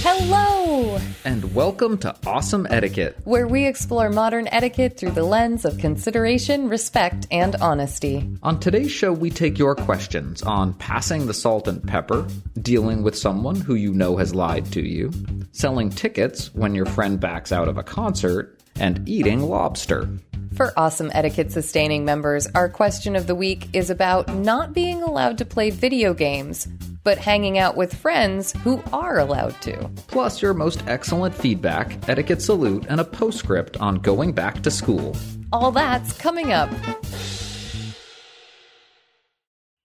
Hello! And welcome to Awesome Etiquette. Where we explore modern etiquette through the lens of consideration, respect, and honesty. On today's show, we take your questions on passing the salt and pepper, dealing with someone who you know has lied to you, selling tickets when your friend backs out of a concert, and eating lobster. For Awesome Etiquette sustaining members, our question of the week is about not being allowed to play video games, but hanging out with friends who are allowed to. Plus, your most excellent feedback, etiquette salute, and a postscript on going back to school. All that's coming up.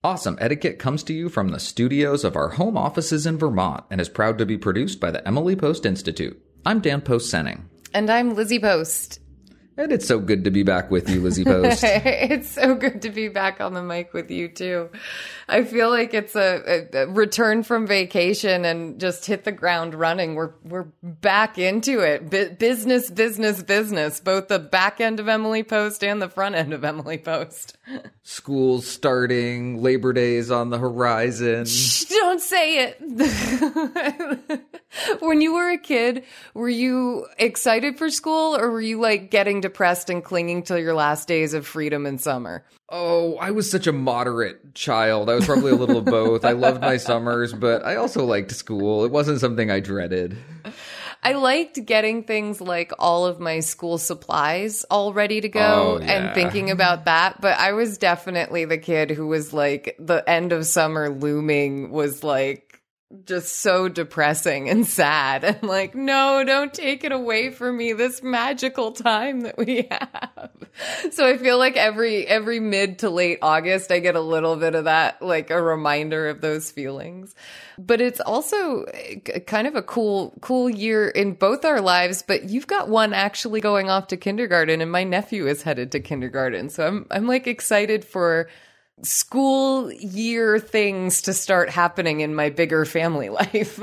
Awesome Etiquette comes to you from the studios of our home offices in Vermont and is proud to be produced by the Emily Post Institute. I'm Dan Post Senning. And I'm Lizzie Post. And it's so good to be back with you, Lizzie Post. it's so good to be back on the mic with you too. I feel like it's a, a, return from vacation and just hit the ground running. We're we're back into it. B- business, business, business. Both the back end of Emily Post and the front end of Emily Post. School's starting. Labor Day's on the horizon. Shh, don't say it. when you were a kid, were you excited for school or were you like getting depressed and clinging to your last days of freedom and summer? Oh, I was such a moderate child. I was probably a little of both. I loved my summers, but I also liked school. It wasn't something I dreaded. I liked getting things like all of my school supplies all ready to go Oh, yeah. and thinking about that. But I was definitely the kid who was like, the end of summer looming was like, just so depressing and sad. And like no don't take it away from me this magical time that we have. So i feel like every every mid to late august i get a little bit of that like a reminder of those feelings. But it's also eh, kind of a cool cool year in both our lives. But you've got one actually going off to kindergarten and my nephew is headed to kindergarten. So i'm i'm like excited for school year things to start happening in my bigger family life.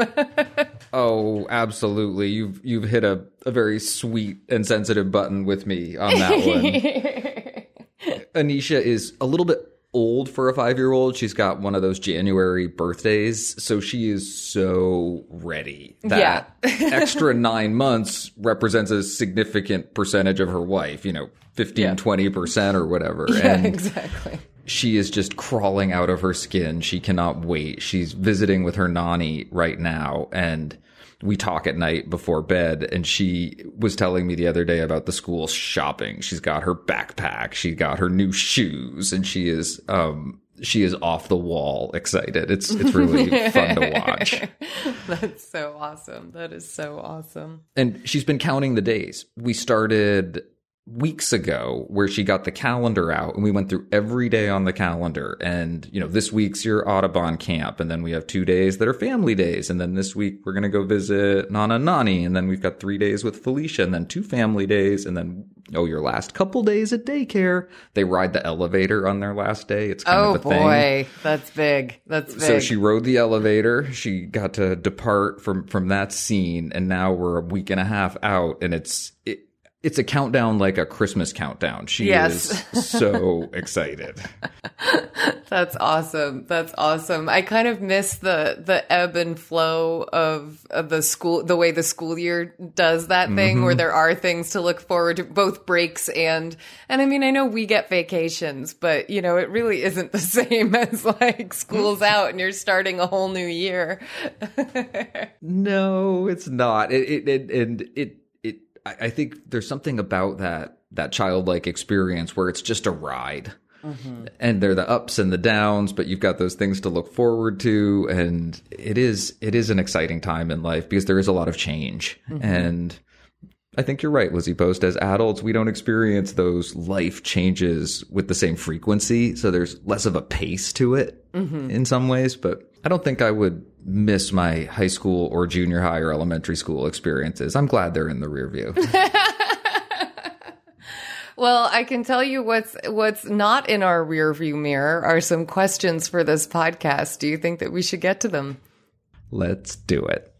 Oh, absolutely. You've you've hit a, a very sweet and sensitive button with me on that one. Anisha is a little bit old for a five year old. She's got one of those January birthdays, so she is so ready. That extra nine months represents a significant percentage of her life, you know, 15, Yeah. 20% or whatever. yeah, and exactly. She is just crawling out of her skin. She cannot wait. She's visiting with her nanny right now and we talk at night before bed and she was telling me the other day about the school shopping. She's got her backpack, she got her new shoes and she is um she is off the wall excited. It's it's really fun to watch. That's so awesome. That is so awesome. And she's been counting the days. We started weeks ago where she got the calendar out and we went through every day on the calendar. And you know this week's your audubon camp and then we have two days that are family days. And then this week we're going to go visit nana nani. And then we've got three days with felicia and then two family days. And then oh your last couple days at daycare. They ride the elevator on their last day. It's kind Oh of a oh, thing. Oh boy, that's big. That's big. so she rode the elevator. She got to depart from from that scene, and now we're a week and a half out, and it's it, it's a countdown like a Christmas countdown. She Yes. is so excited. That's awesome. That's awesome. I kind of miss the the ebb and flow of, of the school, the way the school year does that thing, Mm-hmm. where there are things to look forward to, both breaks and and I mean, I know we get vacations, but you know, it really isn't the same as like school's out and you're starting a whole new year. No, it's not. It it, it and it it. I think there's something about that that childlike experience where it's just a ride. Mm-hmm. And there are the ups and the downs, but you've got those things to look forward to and it is it is an exciting time in life because there is a lot of change. Mm-hmm. And I think you're right, Lizzie Post. As adults, we don't experience those life changes with the same frequency. So there's less of a pace to it mm-hmm. in some ways. But I don't think I would miss my high school or junior high or elementary school experiences. I'm glad they're in the rear view. Well, I can tell you what's what's not in our rearview mirror are some questions for this podcast. Do you think that we should get to them? Let's do it.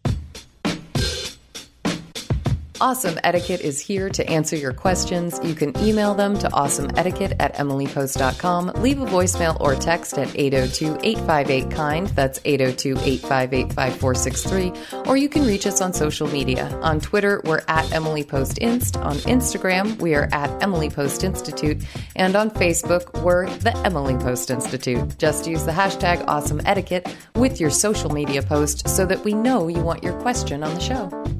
Awesome Etiquette is here to answer your questions. You can email them to awesomeetiquette at emilypost.com. Leave a voicemail or text at 802 858 KIND. That's 802 858 5463. Or you can reach us on social media. On Twitter, we're at Emily Post Inst. On Instagram, we are at Emily Post Institute. And on Facebook, we're the Emily Post Institute. Just use the hashtag Awesome Etiquette with your social media post so that we know you want your question on the show.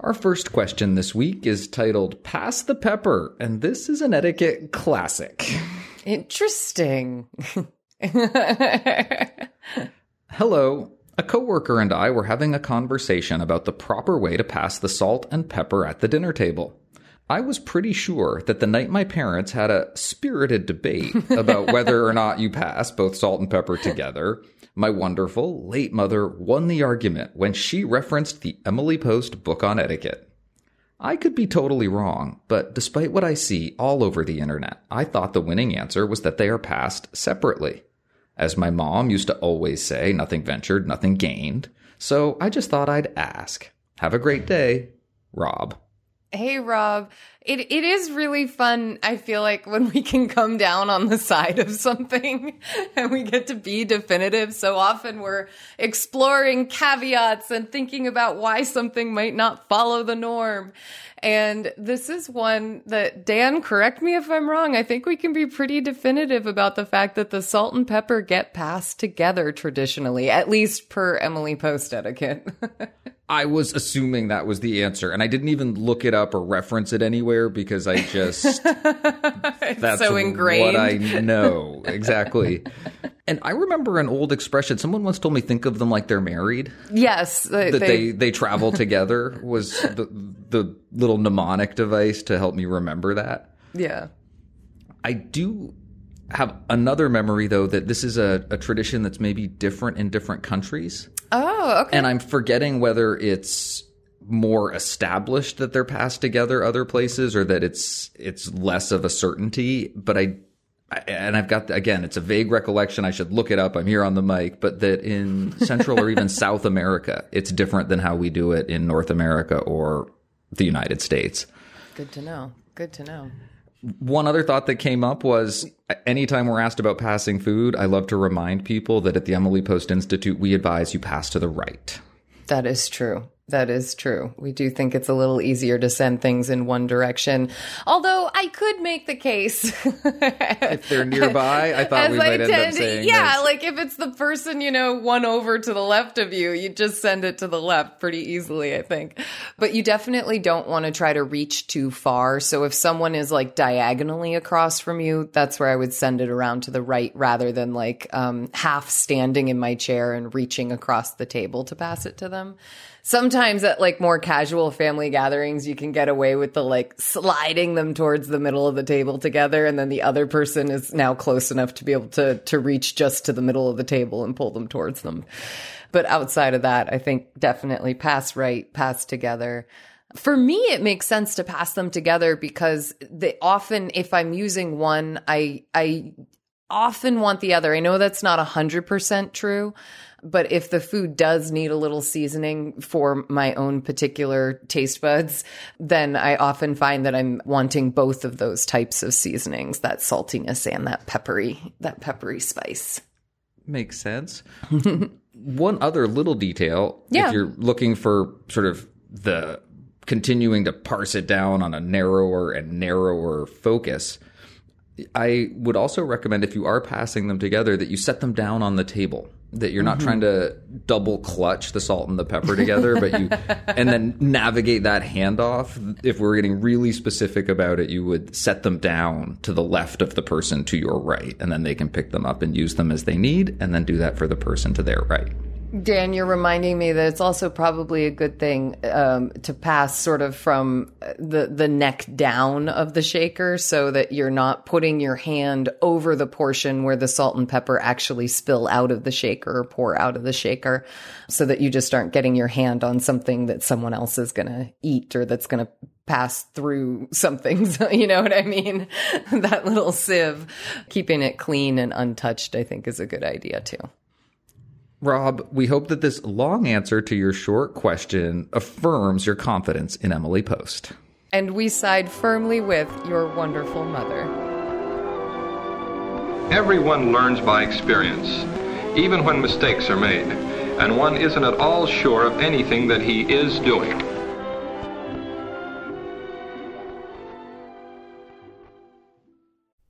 Our first question this week is titled Pass the Pepper, and this is an etiquette classic. Interesting. Hello. A coworker and I were having a conversation about the proper way to pass the salt and pepper at the dinner table. I was pretty sure that the night my parents had a spirited debate about whether or not you pass both salt and pepper together, my wonderful late mother won the argument when she referenced the Emily Post book on etiquette. I could be totally wrong, but despite what I see all over the internet, I thought the winning answer was that they are passed separately. As my mom used to always say, nothing ventured, nothing gained. So I just thought I'd ask. Have a great day, Rob. Hey Rob, it it is really fun. I feel like when we can come down on the side of something and we get to be definitive. So often we're exploring caveats and thinking about why something might not follow the norm. And this is one that Dan, correct me if I'm wrong. I think we can be pretty definitive about the fact that the salt and pepper get passed together traditionally, at least per Emily Post etiquette. I was assuming that was the answer, and I didn't even look it up or reference it anywhere because I just that's so ingrained. what I know exactly. and I remember an old expression. Someone once told me, "Think of them like they're married." yes, they, That they they travel together was the the little mnemonic device to help me remember that. yeah. I do have another memory though that this is a, a tradition that's maybe different in different countries. Oh, okay. And I'm forgetting whether it's more established that they're passed together other places or that it's it's less of a certainty. But I, I and I've got again, it's a vague recollection. I should look it up. I'm here on the mic, but that in Central or even South America, it's different than how we do it in North America or the United States. Good to know. Good to know. One other thought that came up was anytime we're asked about passing food, I love to remind people that at the Emily Post Institute, we advise you pass to the right. That is true. That is true. We do think it's a little easier to send things in one direction. Although I could make the case. if they're nearby, I thought we might end up saying. Yeah, that's- like if it's the person, you know, one over to the left of you, you just send it to the left pretty easily, I think. But you definitely don't want to try to reach too far. So if someone is like diagonally across from you, that's where I would send it around to the right rather than like um, half standing in my chair and reaching across the table to pass it to them sometimes at like more casual family gatherings, you can get away with the like sliding them towards the middle of the table together. And then the other person is now close enough to be able to, to reach just to the middle of the table and pull them towards them. But outside of that, I think definitely pass right, pass together. For me, it makes sense to pass them together because they often, if I'm using one, I, I often want the other. I know that's not a hundred percent true, but if the food does need a little seasoning for my own particular taste buds, then I often find that I'm wanting both of those types of seasonings, that saltiness and that peppery, that peppery spice. Makes sense. One other little detail, Yeah. if you're looking for sort of the continuing to parse it down on a narrower and narrower focus, I would also recommend if you are passing them together that you set them down on the table. That you're not trying to double clutch the salt and the pepper together, but you and then navigate that handoff. If we're getting really specific about it, you would set them down to the left of the person to your right, and then they can pick them up and use them as they need, and then do that for the person to their right. Dan, you're reminding me that it's also probably a good thing um, to pass sort of from the the neck down of the shaker, so that you're not putting your hand over the portion where the salt and pepper actually spill out of the shaker or pour out of the shaker, so that you just aren't getting your hand on something that someone else is going to eat or that's going to pass through something. So, you know what I mean? that little sieve, keeping it clean and untouched, I think, is a good idea too. Rob, we hope that this long answer to your short question affirms your confidence in Emily Post. And we side firmly with your wonderful mother. Everyone learns by experience, even when mistakes are made, and one isn't at all sure of anything that he is doing.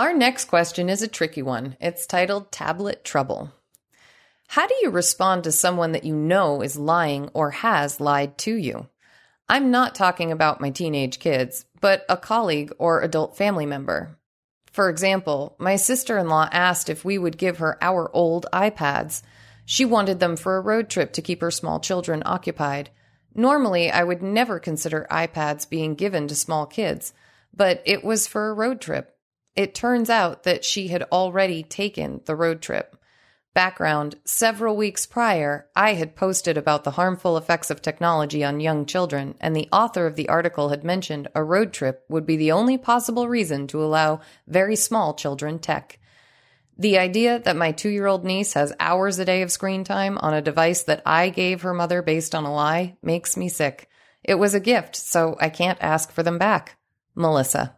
Our next question is a tricky one. It's titled Tablet Trouble. How do you respond to someone that you know is lying or has lied to you? I'm not talking about my teenage kids, but a colleague or adult family member. For example, my sister in law asked if we would give her our old iPads. She wanted them for a road trip to keep her small children occupied. Normally, I would never consider iPads being given to small kids, but it was for a road trip. It turns out that she had already taken the road trip. Background Several weeks prior, I had posted about the harmful effects of technology on young children, and the author of the article had mentioned a road trip would be the only possible reason to allow very small children tech. The idea that my two year old niece has hours a day of screen time on a device that I gave her mother based on a lie makes me sick. It was a gift, so I can't ask for them back. Melissa.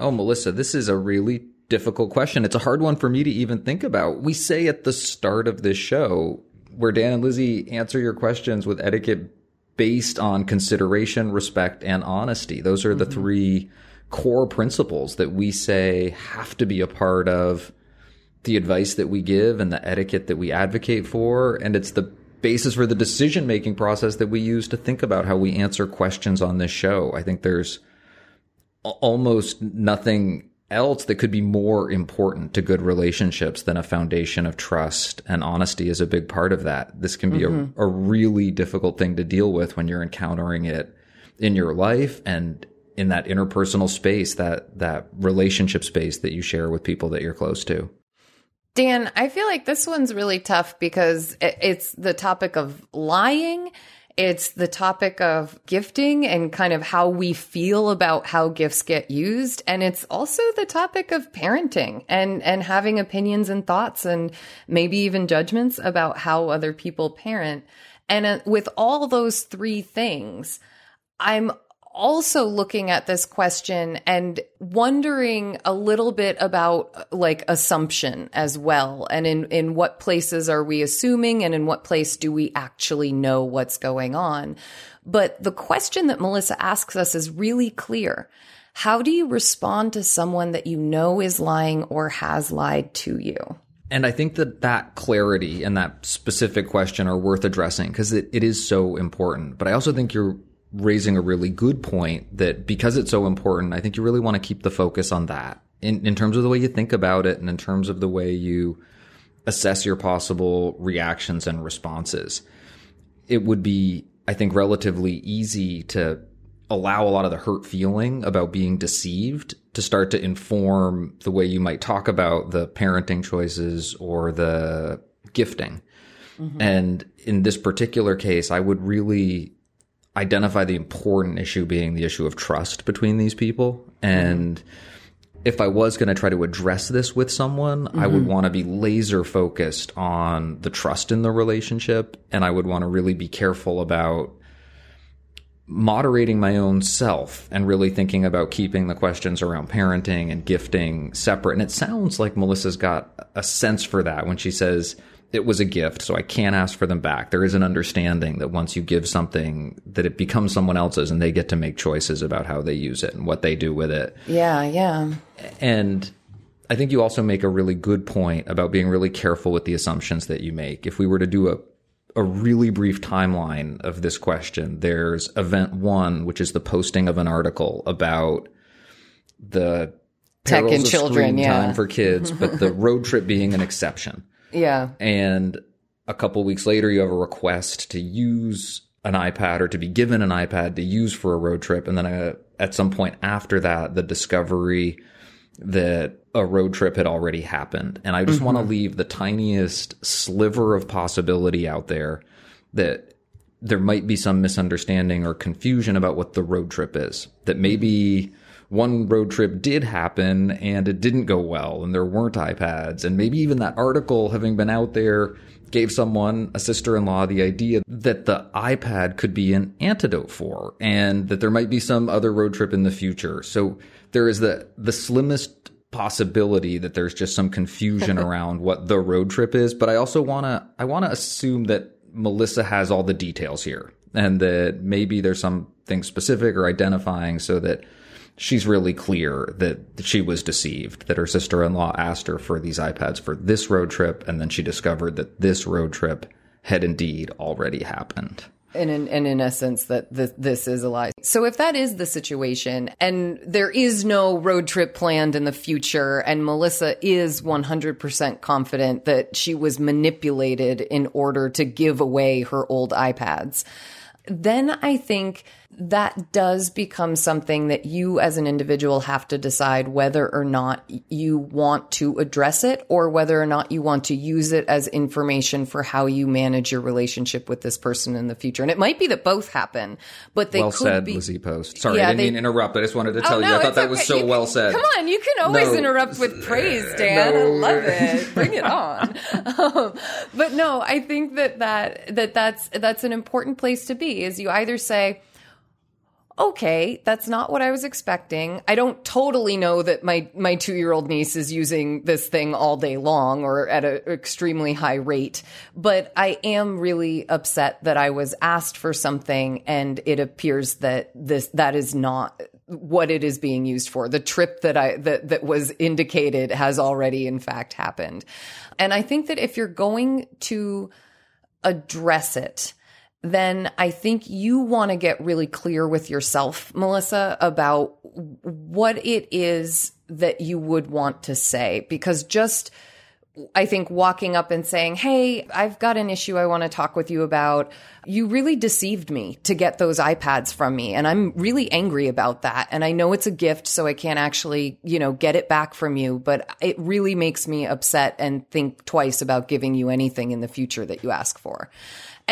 Oh, Melissa, this is a really difficult question. It's a hard one for me to even think about. We say at the start of this show, where Dan and Lizzie answer your questions with etiquette based on consideration, respect, and honesty. Those are the mm-hmm. three core principles that we say have to be a part of the advice that we give and the etiquette that we advocate for. And it's the basis for the decision making process that we use to think about how we answer questions on this show. I think there's almost nothing else that could be more important to good relationships than a foundation of trust and honesty is a big part of that. This can be mm-hmm. a, a really difficult thing to deal with when you're encountering it in your life and in that interpersonal space, that, that relationship space that you share with people that you're close to. Dan, I feel like this one's really tough because it's the topic of lying. It's the topic of gifting and kind of how we feel about how gifts get used. And it's also the topic of parenting and, and having opinions and thoughts and maybe even judgments about how other people parent. And uh, with all those three things, I'm also looking at this question and wondering a little bit about like assumption as well and in in what places are we assuming and in what place do we actually know what's going on. But the question that Melissa asks us is really clear. How do you respond to someone that you know is lying or has lied to you? And I think that that clarity and that specific question are worth addressing because it, it is so important. But I also think you're raising a really good point that because it's so important, I think you really want to keep the focus on that in, in terms of the way you think about it and in terms of the way you assess your possible reactions and responses. It would be, I think, relatively easy to allow a lot of the hurt feeling about being deceived to start to inform the way you might talk about the parenting choices or the gifting. Mm-hmm. And in this particular case, I would really identify the important issue being the issue of trust between these people. And if I was going to try to address this with someone, mm-hmm. I would mm-hmm. want to be laser focused on the trust in the relationship. And I would want to really be careful about moderating my own self and really thinking about keeping the questions around parenting and gifting separate. And it sounds like Melissa's got a sense for that when she says, it was a gift, so I can't ask for them back. There is an understanding that once you give something, that it becomes someone else's and they get to make choices about how they use it and what they do with it. Yeah, yeah. And I think you also make a really good point about being really careful with the assumptions that you make. If we were to do a a really brief timeline of this question, there's event one, which is the posting of an article about the tech and children, yeah. time for kids, but the road trip being an exception. Yeah. And a couple weeks later, you have a request to use an iPad or to be given an iPad to use for a road trip. And then uh, at some point after that, the discovery that a road trip had already happened. And I just mm-hmm. want to leave the tiniest sliver of possibility out there that there might be some misunderstanding or confusion about what the road trip is. That maybe one road trip did happen and it didn't go well and there weren't iPads. And maybe even that article having been out there gave someone, a sister in law, the idea that the iPad could be an antidote for and that there might be some other road trip in the future. So there is the, the slimmest possibility that there's just some confusion around what the road trip is. But I also want to, I want to assume that Melissa has all the details here and that maybe there's something specific or identifying so that she's really clear that she was deceived, that her sister in law asked her for these iPads for this road trip, and then she discovered that this road trip had indeed already happened. And in, and in essence, that this, this is a lie. So if that is the situation and there is no road trip planned in the future and Melissa is 100% confident that she was manipulated in order to give away her old iPads, then I think that does become something that you as an individual have to decide whether or not you want to address it or whether or not you want to use it as information for how you manage your relationship with this person in the future. And it might be that both happen, but they well could said, be. Lizzie Post. Sorry, yeah, I didn't they, mean to interrupt. I just wanted to oh, tell oh, no, you. I thought that okay. was so you well said. Come on, you can always no. interrupt with praise, Dan. No. I love it. Bring it on. um, but no, I think that that that that's that's an important place to be. Is you either say okay, that's not what I was expecting. I don't totally know that my my 2-year-old niece is using this thing all day long or at an extremely high rate, but I am really upset that I was asked for something and it appears that this that is not what it is being used for. The trip that I that that was indicated has already in fact happened. And I think that if you're going to address it, then I think you want to get really clear with yourself, Melissa, about what it is that you would want to say because just I think walking up and saying, Hey, I've got an issue I want to talk with you about. You really deceived me to get those iPads from me. And I'm really angry about that. And I know it's a gift, so I can't actually, you know, get it back from you, but it really makes me upset and think twice about giving you anything in the future that you ask for.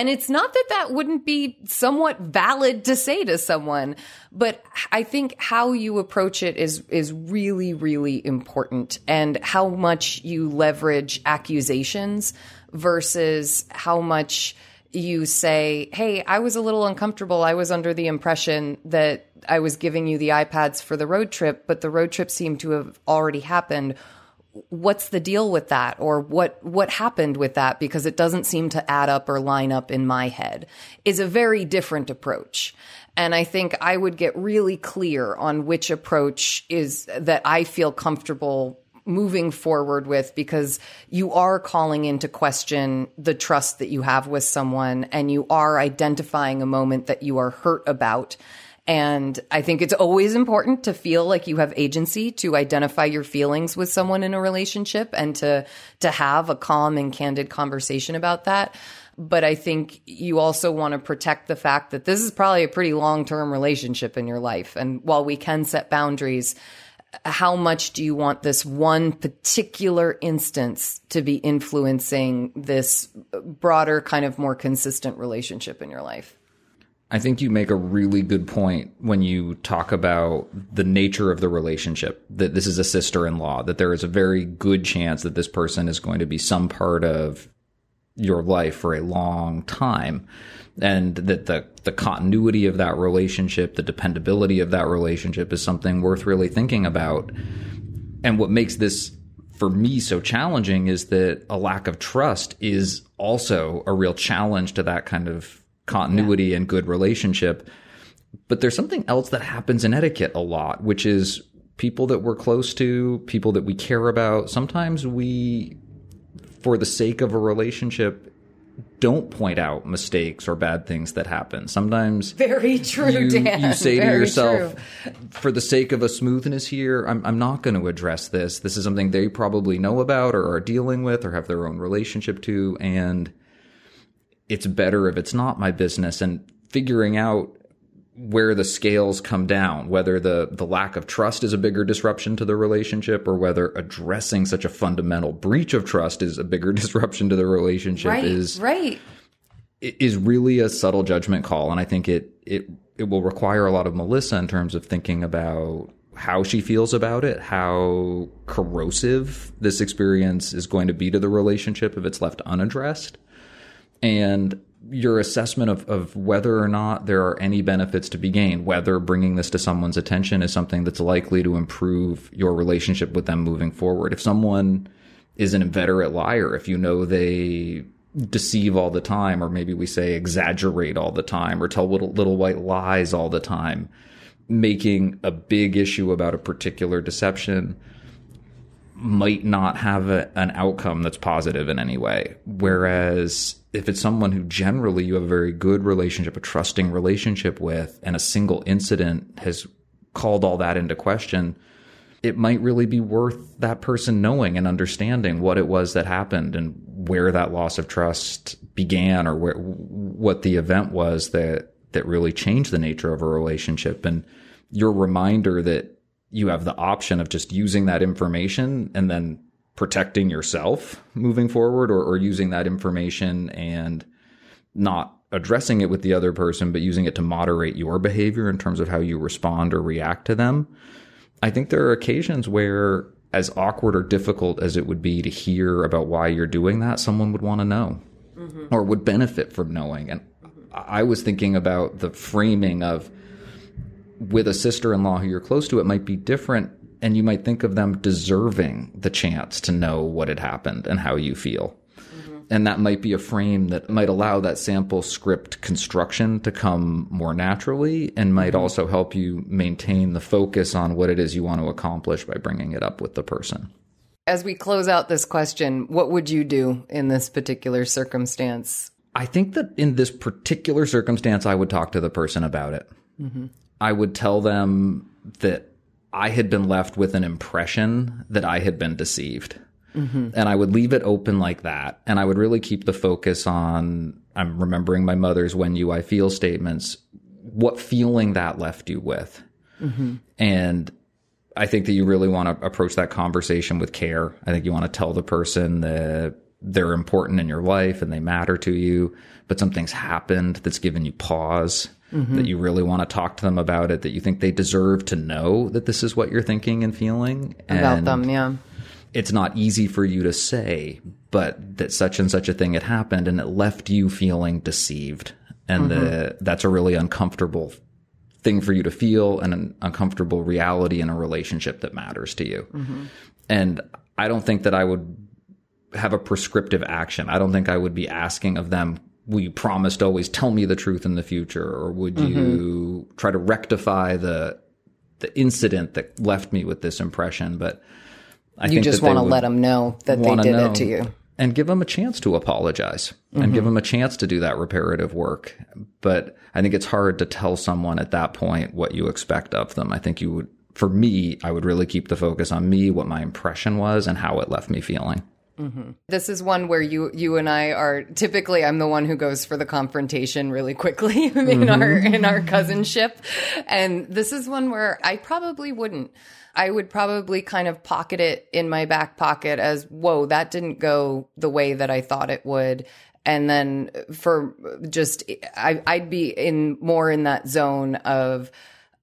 And it's not that that wouldn't be somewhat valid to say to someone, but I think how you approach it is, is really, really important and how much you leverage accusations versus how much you say, Hey, I was a little uncomfortable. I was under the impression that I was giving you the iPads for the road trip, but the road trip seemed to have already happened what's the deal with that? Or what what happened with that? Because it doesn't seem to add up or line up in my head. Is a very different approach. And i think i would get really clear on which approach is that i feel comfortable moving forward with because you are calling into question the trust that you have with someone and you are identifying a moment that you are hurt about and I think it's always important to feel like you have agency to identify your feelings with someone in a relationship and to, to have a calm and candid conversation about that. But I think you also want to protect the fact that this is probably a pretty long term relationship in your life. And while we can set boundaries, how much do you want this one particular instance to be influencing this broader, kind of more consistent relationship in your life? I think you make a really good point when you talk about the nature of the relationship, that this is a sister in law, that there is a very good chance that this person is going to be some part of your life for a long time. And that the, the continuity of that relationship, the dependability of that relationship is something worth really thinking about. And what makes this for me so challenging is that a lack of trust is also a real challenge to that kind of continuity yeah. and good relationship. But there's something else that happens in etiquette a lot, which is people that we're close to, people that we care about. Sometimes we, for the sake of a relationship, don't point out mistakes or bad things that happen. Sometimes very true, you, Dan. You say very to yourself, true. for the sake of a smoothness here, I'm, I'm not going to address this. This is something they probably know about or are dealing with or have their own relationship to. And it's better if it's not my business and figuring out where the scales come down, whether the, the lack of trust is a bigger disruption to the relationship or whether addressing such a fundamental breach of trust is a bigger disruption to the relationship right, is right is really a subtle judgment call. And I think it, it, it will require a lot of Melissa in terms of thinking about how she feels about it, how corrosive this experience is going to be to the relationship if it's left unaddressed and your assessment of, of whether or not there are any benefits to be gained, whether bringing this to someone's attention is something that's likely to improve your relationship with them moving forward. If someone is an inveterate liar, if you know they deceive all the time, or maybe we say exaggerate all the time, or tell little, little white lies all the time, making a big issue about a particular deception might not have a, an outcome that's positive in any way. Whereas if it's someone who generally you have a very good relationship, a trusting relationship with, and a single incident has called all that into question, it might really be worth that person knowing and understanding what it was that happened and where that loss of trust began or where, what the event was that, that really changed the nature of a relationship. And your reminder that you have the option of just using that information and then protecting yourself moving forward or, or using that information and not addressing it with the other person, but using it to moderate your behavior in terms of how you respond or react to them. I think there are occasions where, as awkward or difficult as it would be to hear about why you're doing that, someone would want to know mm-hmm. or would benefit from knowing. And mm-hmm. I was thinking about the framing of, with a sister in law who you're close to, it might be different. And you might think of them deserving the chance to know what had happened and how you feel. Mm-hmm. And that might be a frame that might allow that sample script construction to come more naturally and might also help you maintain the focus on what it is you want to accomplish by bringing it up with the person. As we close out this question, what would you do in this particular circumstance? I think that in this particular circumstance, I would talk to the person about it. I would tell them that I had been left with an impression that I had been deceived. Mm-hmm. And I would leave it open like that. And I would really keep the focus on I'm remembering my mother's when you I feel statements, what feeling that left you with. Mm-hmm. And I think that you really want to approach that conversation with care. I think you want to tell the person that they're important in your life and they matter to you, but something's happened that's given you pause, Mm-hmm. that you really want to talk to them about it, that you think they deserve to know that this is what you're thinking and feeling. About And them, yeah. It's not easy for you to say, but that such and such a thing had happened and it left you feeling deceived. And mm-hmm. the, that's a really uncomfortable thing for you to feel and an uncomfortable reality in a relationship that matters to you. Mm-hmm. And I don't think that I would have a prescriptive action. I don't think I would be asking of them, will you promise to always tell me the truth in the future? Or would you try to rectify the, the incident that left me with this impression? But I think You just want to let them know that they did it to you. and give them a chance to apologize and Mm-hmm. give them a chance to do that reparative work. But I think it's hard to tell someone at that point what you expect of them. I think you would, for me, I would really keep the focus on me, what my impression was, and how it left me feeling. Mm-hmm. This is one where you you and I are typically I'm the one who goes for the confrontation really quickly in our mm-hmm. in our cousinship. And this is one where I probably wouldn't. I would probably kind of pocket it in my back pocket as, whoa, that didn't go the way that I thought it would. And then for just, I, I'd be in more in that zone of,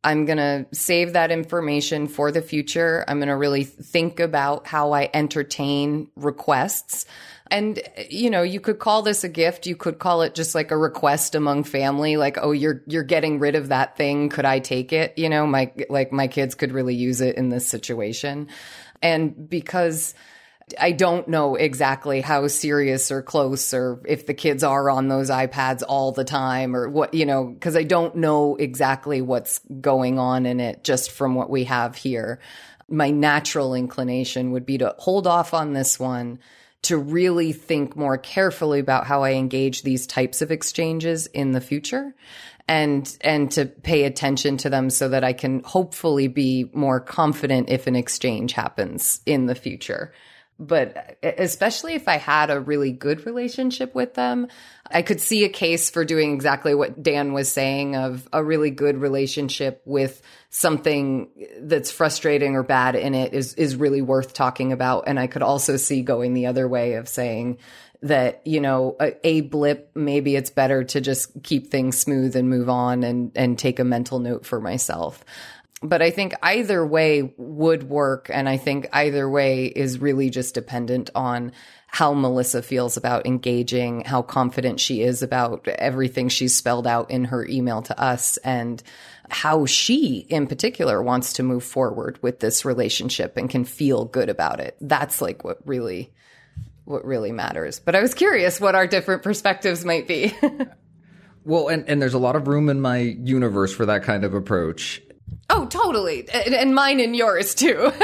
I'm going to save that information for the future. I'm going to really think about how I entertain requests. And, you know, you could call this a gift. You could call it just like a request among family. Like, oh, you're, you're getting rid of that thing. Could I take it? You know, my, like my kids could really use it in this situation. And because I don't know exactly how serious or close or if the kids are on those iPads all the time or what, you know, because I don't know exactly what's going on in it just from what we have here. My natural inclination would be to hold off on this one, to really think more carefully about how I engage these types of exchanges in the future and and to pay attention to them so that I can hopefully be more confident if an exchange happens in the future but especially if I had a really good relationship with them, I could see a case for doing exactly what Dan was saying of a really good relationship with something that's frustrating or bad in it is is really worth talking about. And I could also see going the other way of saying that you know a, a blip maybe it's better to just keep things smooth and move on and and take a mental note for myself but I think either way would work. And I think either way is really just dependent on how Melissa feels about engaging, how confident she is about everything she's spelled out in her email to us, and how she in particular wants to move forward with this relationship and can feel good about it. That's like what really what really matters. But I was curious what our different perspectives might be. Well, and, and there's a lot of room in my universe for that kind of approach. Oh, totally. And, and mine and yours too.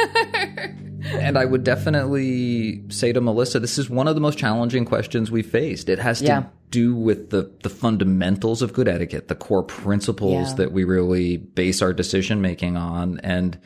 And I would definitely say to Melissa, this is one of the most challenging questions we've faced. It has to Yeah. do with the, the fundamentals of good etiquette, the core principles Yeah. that we really base our decision making on. And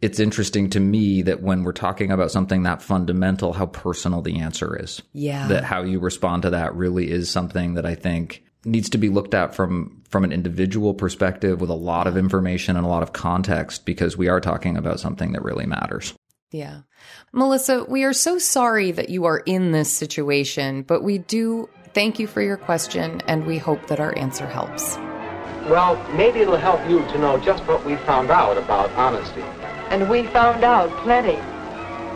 it's interesting to me that when we're talking about something that fundamental, how personal the answer is. Yeah. That how you respond to that really is something that I think needs to be looked at from from an individual perspective with a lot of information and a lot of context because we are talking about something that really matters. Yeah. Melissa, we are so sorry that you are in this situation, but we do thank you for your question and we hope that our answer helps. Well, maybe it'll help you to know just what we found out about honesty. And we found out plenty.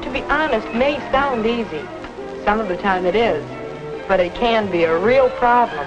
To be honest may sound easy. Some of the time it is. But it can be a real problem.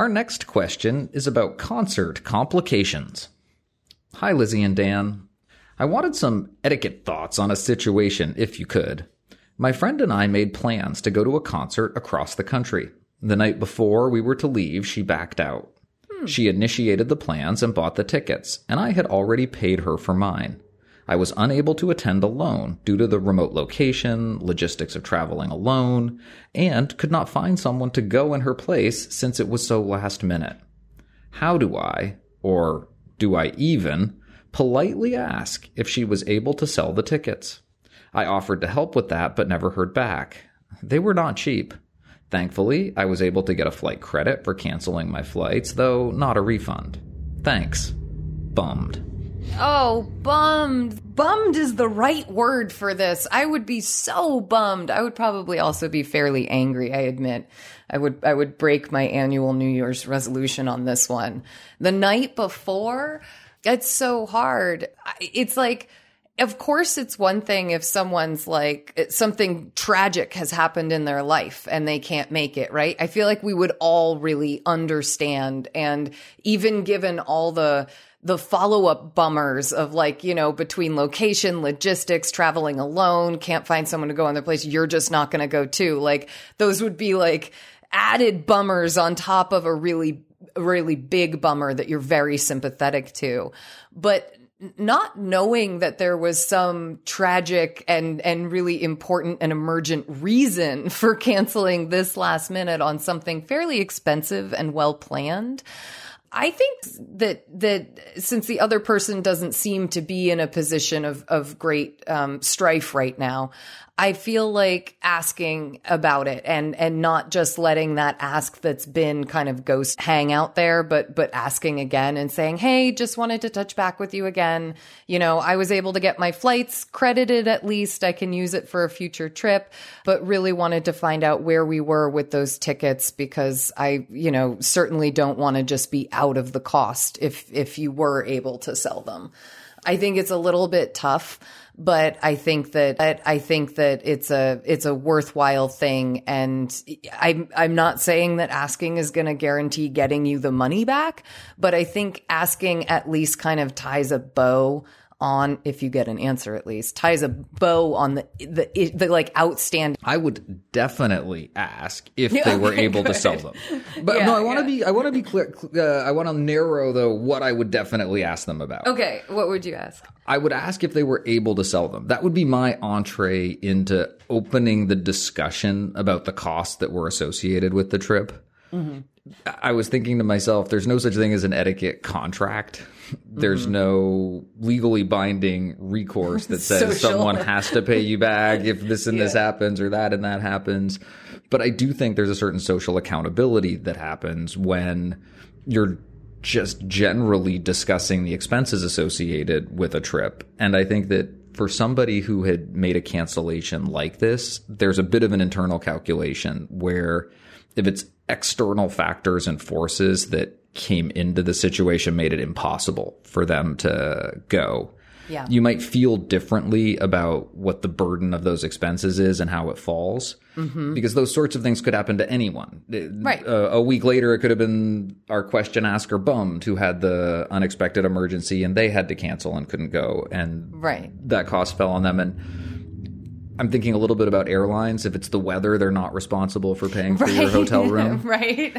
Our next question is about concert complications. Hi, Lizzie and Dan. I wanted some etiquette thoughts on a situation, if you could. My friend and I made plans to go to a concert across the country. The night before we were to leave, she backed out. Hmm. She initiated the plans and bought the tickets, and I had already paid her for mine. I was unable to attend alone due to the remote location, logistics of traveling alone, and could not find someone to go in her place since it was so last minute. How do I, or do I even, politely ask if she was able to sell the tickets? I offered to help with that, but never heard back. They were not cheap. Thankfully, I was able to get a flight credit for canceling my flights, though not a refund. Thanks. Bummed. Oh, bummed. Bummed is the right word for this. I would be so bummed. I would probably also be fairly angry, I admit. I would I would break my annual New Year's resolution on this one. The night before, it's so hard. It's like of course it's one thing if someone's like something tragic has happened in their life and they can't make it right i feel like we would all really understand and even given all the the follow-up bummers of like you know between location logistics traveling alone can't find someone to go on their place you're just not going to go too. Like those would be like added bummers on top of a really really big bummer that you're very sympathetic to. But not knowing that there was some tragic and and really important and emergent reason for canceling this last minute on something fairly expensive and well planned I think that that since the other person doesn't seem to be in a position of of great um, strife right now, I feel like asking about it and and not just letting that ask that's been kind of ghost hang out there, but but asking again and saying, "Hey, just wanted to touch back with you again. You know, I was able to get my flights credited at least. I can use it for a future trip, but really wanted to find out where we were with those tickets because I, you know, certainly don't want to just be out of the cost if if you were able to sell them." I think it's a little bit tough but I think that I think that it's a it's a worthwhile thing, and I'm I'm not saying that asking is going to guarantee getting you the money back, but I think asking at least kind of ties a bow on if you get an answer at least ties a bow on the the, the like outstanding I would definitely ask if they were Okay, able to sell them. But Yeah, no, I want to yeah. be I want to be clear uh, I want to narrow though what I would definitely ask them about. okay what would you ask I would ask if they were able to sell them. That would be my entree into opening the discussion about the costs that were associated with the trip. Mm-hmm. I was thinking to myself, there's no such thing as an etiquette contract. There's Mm-hmm. no legally binding recourse that says someone has to pay you back if this and this happens or that and that happens. But I do think there's a certain social accountability that happens when you're just generally discussing the expenses associated with a trip. And I think that for somebody who had made a cancellation like this, there's a bit of an internal calculation where if it's external factors and forces that came into the situation made it impossible for them to go. Yeah. You might feel differently about what the burden of those expenses is and how it falls. Because those sorts of things could happen to anyone. Right. Uh, a week later, it could have been our question asker bummed who had the unexpected emergency and they had to cancel and couldn't go. And right that cost fell on them. And I'm thinking a little bit about airlines. If it's the weather, they're not responsible for paying for your hotel room. right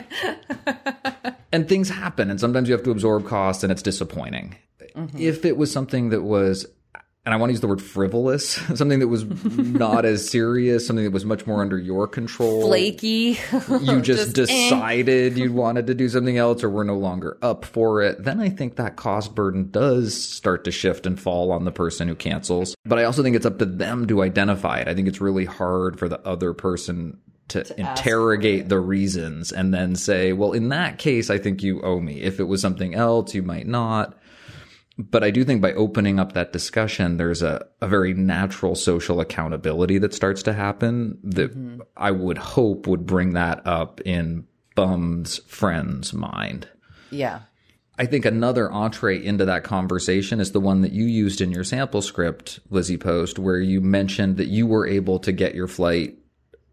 And things happen, and sometimes you have to absorb costs, and it's disappointing. If it was something that was, and I want to use the word frivolous, something that was not as serious, something that was much more under your control. flaky You just, Just, eh. decided you wanted to do something else or were no longer up for it, then I think that cost burden does start to shift and fall on the person who cancels. But I also think it's up to them to identify it. I think it's really hard for the other person to, interrogate the reasons and then say, well, in that case, I think you owe me. If it was something else, you might not. But I do think by opening up that discussion, there's a, a very natural social accountability that starts to happen that mm-hmm. I would hope would bring that up in Bum's friend's mind. Yeah. I think another entree into that conversation is the one that you used in your sample script, Lizzie Post, where you mentioned that you were able to get your flight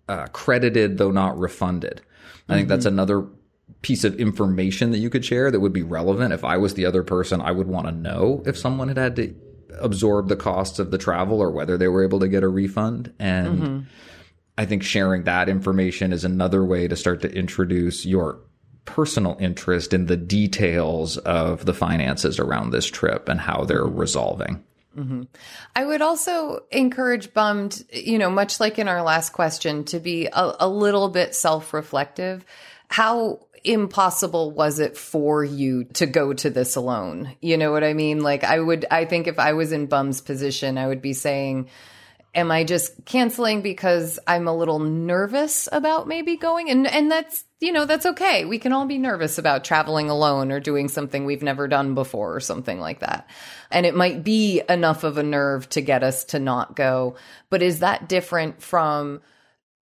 uh, credited, though not refunded. I think that's mm-hmm. another piece of information that you could share that would be relevant. If I was the other person, I would want to know if someone had had to absorb the costs of the travel or whether they were able to get a refund. And mm-hmm. I think sharing that information is another way to start to introduce your personal interest in the details of the finances around this trip and how they're resolving. Mm-hmm. I would also encourage bummed, you know, much like in our last question, to be a, a little bit self reflective. How impossible was it for you to go to this alone? You know what I mean? Like, I would, I think if I was in bum's position, I would be saying, am I just canceling because I'm a little nervous about maybe going? And and that's you know that's okay. We can all be nervous about traveling alone or doing something we've never done before or something like that. And it might be enough of a nerve to get us to not go. But is that different from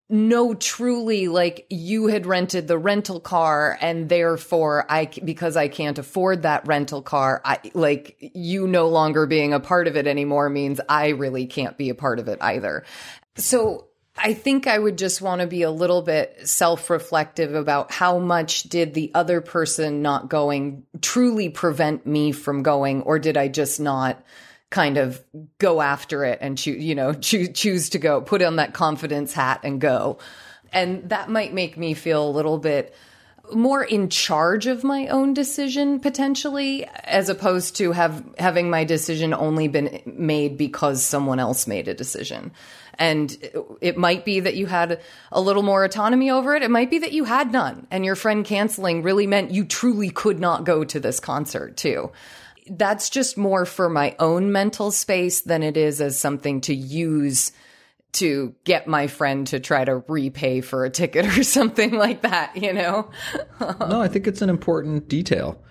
no truly like you had rented the rental car and therefore I because I can't afford that rental car I like you no longer being a part of it anymore means I really can't be a part of it either. So I think I would just want to be a little bit self-reflective about how much did the other person not going truly prevent me from going or did I just not kind of go after it and choose, you know, choose, choose to go, put on that confidence hat and go. And that might make me feel a little bit more in charge of my own decision potentially as opposed to have having my decision only been made because someone else made a decision and it might be that you had a little more autonomy over it it might be that you had none and your friend canceling really meant you truly could not go to this concert too that's just more for my own mental space than it is as something to use to get my friend to try to repay for a ticket or something like that, you know? no, I think it's an important detail.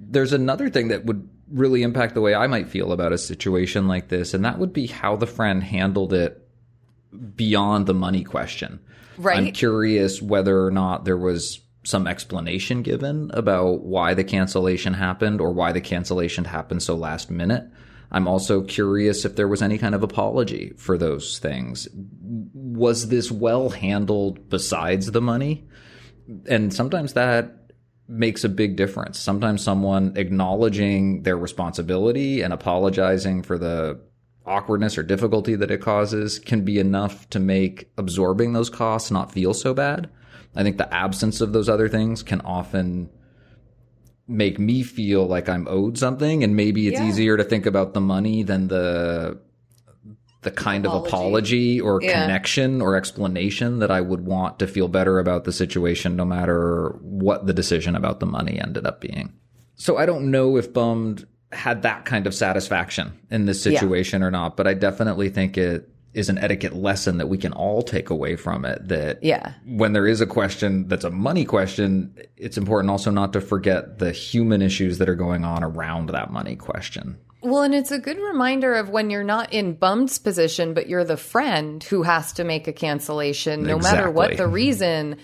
There's another thing that would really impact the way I might feel about a situation like this, and that would be how the friend handled it beyond the money question. Right. I'm curious whether or not there was some explanation given about why the cancellation happened or why the cancellation happened so last minute. I'm also curious if there was any kind of apology for those things. Was this well handled besides the money? And sometimes that makes a big difference. Sometimes someone acknowledging their responsibility and apologizing for the awkwardness or difficulty that it causes can be enough to make absorbing those costs not feel so bad. I think the absence of those other things can often make me feel like I'm owed something and maybe it's yeah. easier to think about the money than the the kind apology. of apology or yeah. connection or explanation that I would want to feel better about the situation no matter what the decision about the money ended up being. So I don't know if bummed had that kind of satisfaction in this situation yeah. or not, but I definitely think it is an etiquette lesson that we can all take away from it that yeah when there is a question that's a money question it's important also not to forget the human issues that are going on around that money question well, and it's a good reminder of when you're not in bummed position, but you're the friend who has to make a cancellation, no exactly. matter what the reason.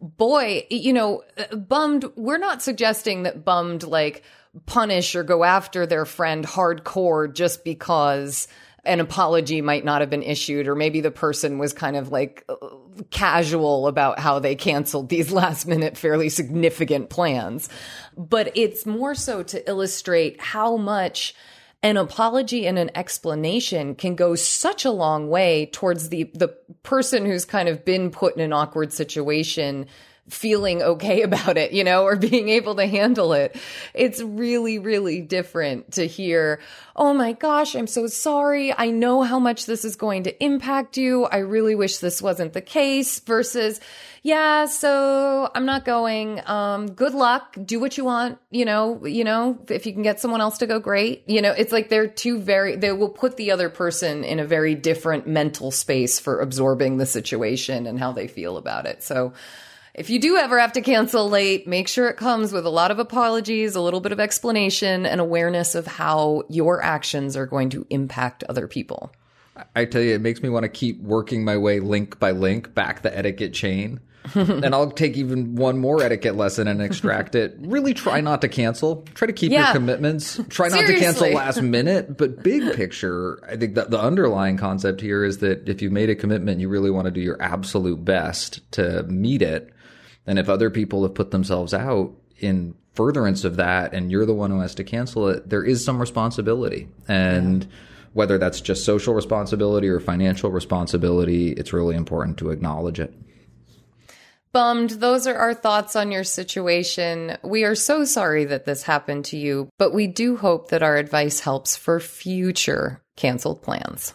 Boy, you know, bummed, we're not suggesting that bummed like punish or go after their friend hardcore just because an apology might not have been issued, or maybe the person was kind of like uh, casual about how they canceled these last minute, fairly significant plans. But it's more so to illustrate how much an apology and an explanation can go such a long way towards the the person who's kind of been put in an awkward situation feeling okay about it, you know, or being able to handle it. It's really, really different to hear, Oh my gosh, I'm so sorry. I know how much this is going to impact you. I really wish this wasn't the case versus, yeah, so I'm not going. Um, good luck. Do what you want. You know, you know, if you can get someone else to go, great. You know, it's like they're two very, they will put the other person in a very different mental space for absorbing the situation and how they feel about it. So, If you do ever have to cancel late, make sure it comes with a lot of apologies, a little bit of explanation, and awareness of how your actions are going to impact other people. I tell you, it makes me want to keep working my way link by link back the etiquette chain. and I'll take even one more etiquette lesson and extract it. Really try not to cancel. Try to keep Yeah. your commitments. Try not to cancel last minute. But big picture, I think that the underlying concept here is that if you made a commitment, you really want to do your absolute best to meet it. And if other people have put themselves out in furtherance of that and you're the one who has to cancel it, there is some responsibility. And whether that's just social responsibility or financial responsibility, it's really important to acknowledge it. Bummed. Those are our thoughts on your situation. We are so sorry that this happened to you, but we do hope that our advice helps for future canceled plans.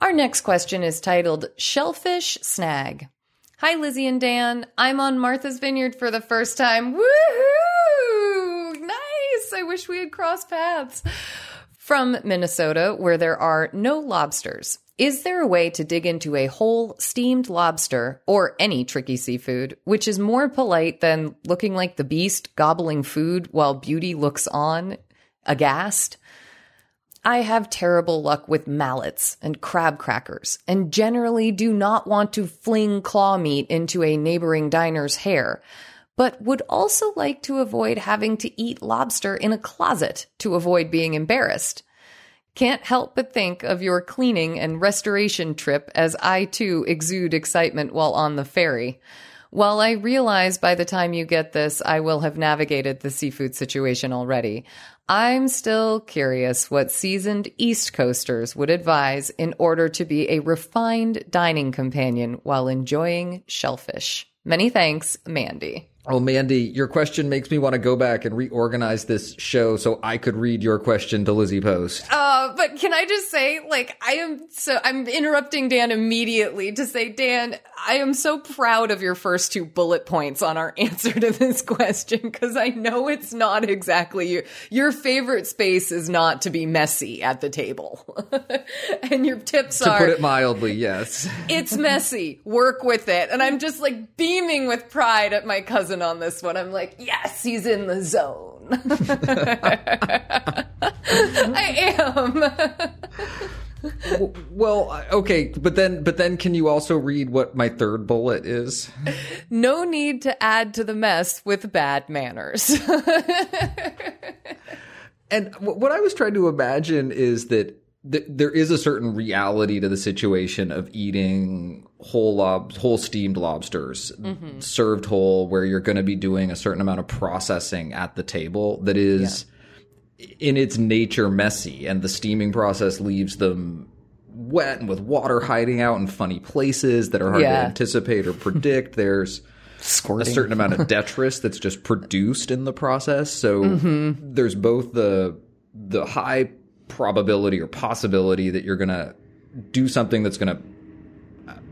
Our next question is titled Shellfish Snag. Hi, Lizzie and Dan. I'm on Martha's Vineyard for the first time. Woohoo! Nice! I wish we had crossed paths. From Minnesota, where there are no lobsters. Is there a way to dig into a whole steamed lobster or any tricky seafood, which is more polite than looking like the beast gobbling food while beauty looks on, aghast? I have terrible luck with mallets and crab crackers, and generally do not want to fling claw meat into a neighboring diner's hair, but would also like to avoid having to eat lobster in a closet to avoid being embarrassed. Can't help but think of your cleaning and restoration trip as I too exude excitement while on the ferry. While I realize by the time you get this, I will have navigated the seafood situation already, I'm still curious what seasoned East Coasters would advise in order to be a refined dining companion while enjoying shellfish. Many thanks, Mandy. Oh, Mandy, your question makes me want to go back and reorganize this show so I could read your question to Lizzie Post. Uh, but can I just say, like, I am so, I'm interrupting Dan immediately to say, Dan, I am so proud of your first two bullet points on our answer to this question because I know it's not exactly your, your favorite space is not to be messy at the table. and your tips To are, put it mildly, yes. it's messy, work with it. And I'm just like beaming with pride at my cousin on this one. I'm like, yes, he's in the zone. I am. Well, okay, but then but then can you also read what my third bullet is? No need to add to the mess with bad manners. And what I was trying to imagine is that th- there is a certain reality to the situation of eating whole lob- whole steamed lobsters served whole, where you're going to be doing a certain amount of processing at the table that is in its nature messy, and the steaming process leaves them wet and with water hiding out in funny places that are hard Yeah. to anticipate or predict. There's a certain amount of detritus that's just produced in the process. So Mm-hmm. there's both the the high probability or possibility that you're gonna do something that's gonna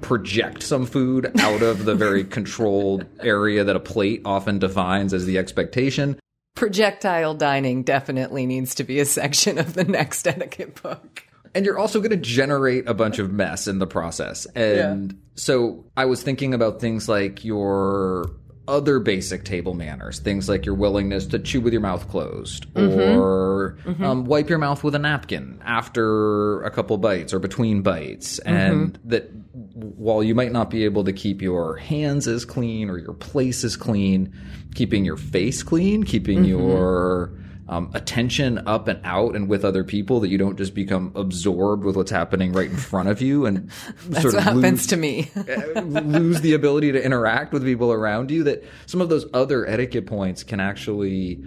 project some food out of the very controlled area that a plate often defines as the expectation. Projectile dining definitely needs to be a section of the next etiquette book. and you're also going to generate a bunch of mess in the process. And so I was thinking about things like your other basic table manners, things like your willingness to chew with your mouth closed mm-hmm. or mm-hmm. Um, wipe your mouth with a napkin after a couple bites or between bites. Mm-hmm. And that while you might not be able to keep your hands as clean or your place as clean, keeping your face clean, keeping your um, attention up and out and with other people that you don't just become absorbed with what's happening right in front of you and That's sort what of happens lose, to me. lose the ability to interact with people around you. That some of those other etiquette points can actually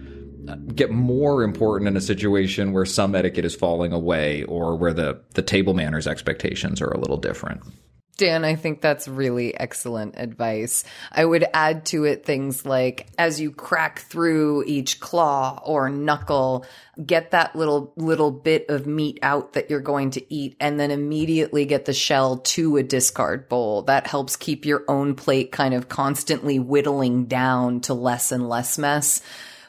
uh, get more important in a situation where some etiquette is falling away or where the the table manners expectations are a little different. Dan, I think that's really excellent advice. I would add to it things like as you crack through each claw or knuckle, get that little little bit of meat out that you're going to eat and then immediately get the shell to a discard bowl. That helps keep your own plate kind of constantly whittling down to less and less mess.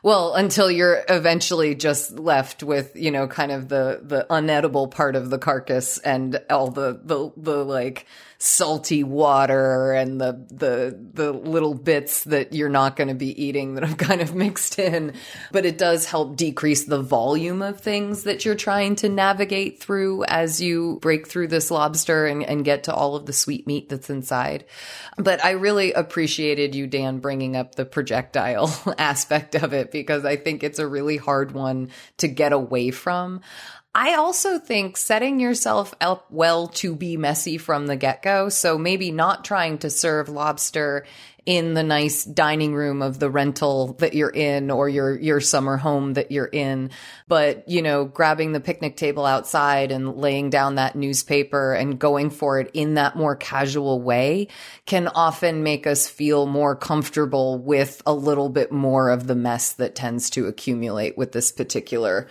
Well, until you're eventually just left with, you know, kind of the the unedible part of the carcass and all the the the like salty water and the the the little bits that you're not going to be eating that I've kind of mixed in. But it does help decrease the volume of things that you're trying to navigate through as you break through this lobster and, and get to all of the sweet meat that's inside. But I really appreciated you, Dan, bringing up the projectile aspect of it because I think it's a really hard one to get away from. I also think setting yourself up well to be messy from the get go. So maybe not trying to serve lobster in the nice dining room of the rental that you're in or your your summer home that you're in but you know grabbing the picnic table outside and laying down that newspaper and going for it in that more casual way can often make us feel more comfortable with a little bit more of the mess that tends to accumulate with this particular